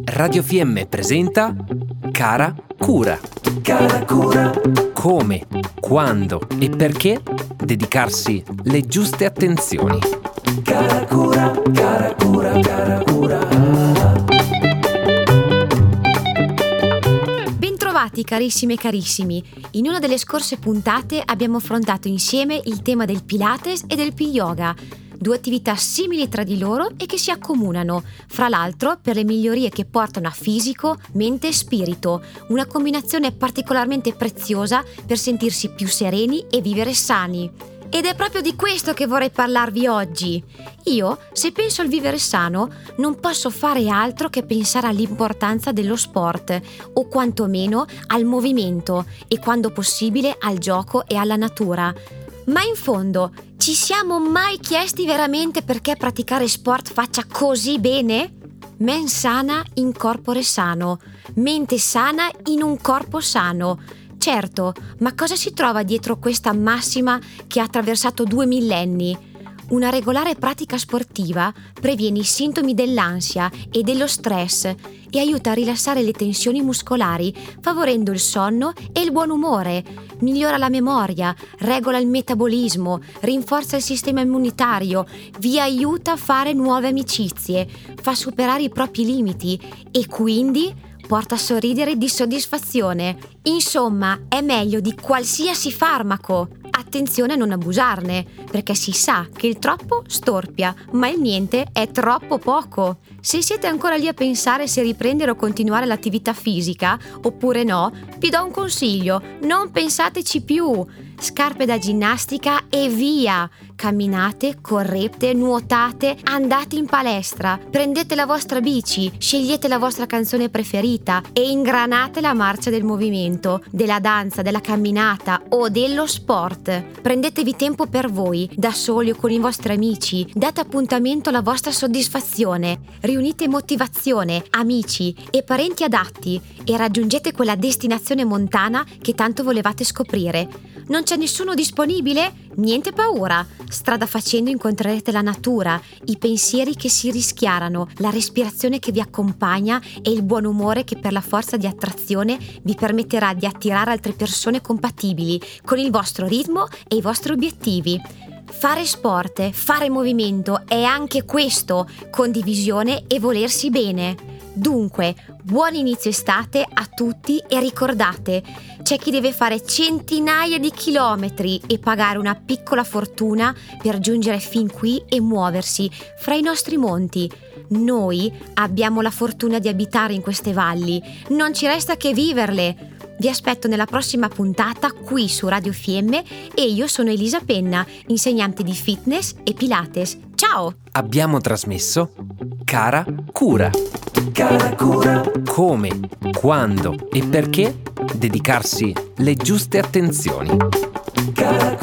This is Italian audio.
Radio FM presenta Cara Cura. Cara cura, Come, quando e perché dedicarsi le giuste attenzioni. cara cura, cara cura, cara cura. Bentrovati carissime e carissimi. In una delle scorse puntate abbiamo affrontato insieme il tema del Pilates e del Pi Yoga, due attività simili tra di loro e che si accomunano, fra l'altro per le migliorie che portano a fisico, mente e spirito, una combinazione particolarmente preziosa per sentirsi più sereni e vivere sani. Ed è proprio di questo che vorrei parlarvi oggi. Io, se penso al vivere sano, non posso fare altro che pensare all'importanza dello sport, o quantomeno al movimento, e quando possibile al gioco e alla natura. Ma in fondo, ci siamo mai chiesti veramente perché praticare sport faccia così bene? Mens sana in corpore sano, mente sana in un corpo sano. Certo, ma cosa si trova dietro questa massima che ha attraversato due millenni? Una regolare pratica sportiva previene i sintomi dell'ansia e dello stress e aiuta a rilassare le tensioni muscolari, favorendo il sonno e il buon umore. Migliora la memoria, regola il metabolismo, rinforza il sistema immunitario, vi aiuta a fare nuove amicizie, fa superare i propri limiti e quindi porta a sorridere di soddisfazione. Insomma, è meglio di qualsiasi farmaco. Attenzione a non abusarne, perché si sa che il troppo storpia, ma il niente è troppo poco. Se siete ancora lì a pensare se riprendere o continuare l'attività fisica, oppure no, vi do un consiglio, non pensateci più. Scarpe da ginnastica e via! Camminate, correte, nuotate, andate in palestra, prendete la vostra bici, scegliete la vostra canzone preferita e ingranate la marcia del movimento, della danza, della camminata o dello sport. Prendetevi tempo per voi, da soli o con i vostri amici, date appuntamento alla vostra soddisfazione, riunite motivazione, amici e parenti adatti e raggiungete quella destinazione montana che tanto volevate scoprire. Non c'è nessuno disponibile? Niente paura. Strada facendo incontrerete la natura, i pensieri che si rischiarano, la respirazione che vi accompagna e il buon umore che per la forza di attrazione vi permetterà di attirare altre persone compatibili con il vostro ritmo e i vostri obiettivi. Fare sport, fare movimento è anche questo, condivisione e volersi bene. Dunque, buon inizio estate a tutti e ricordate, c'è chi deve fare centinaia di chilometri e pagare una piccola fortuna per giungere fin qui e muoversi fra i nostri monti. Noi abbiamo la fortuna di abitare in queste valli, non ci resta che viverle. Vi aspetto nella prossima puntata qui su Radio Fiemme e io sono Elisa Penna, insegnante di fitness e Pilates. Ciao! Abbiamo trasmesso Cara Cura. Cara cura, Come, quando e perché dedicarsi le giuste attenzioni. cara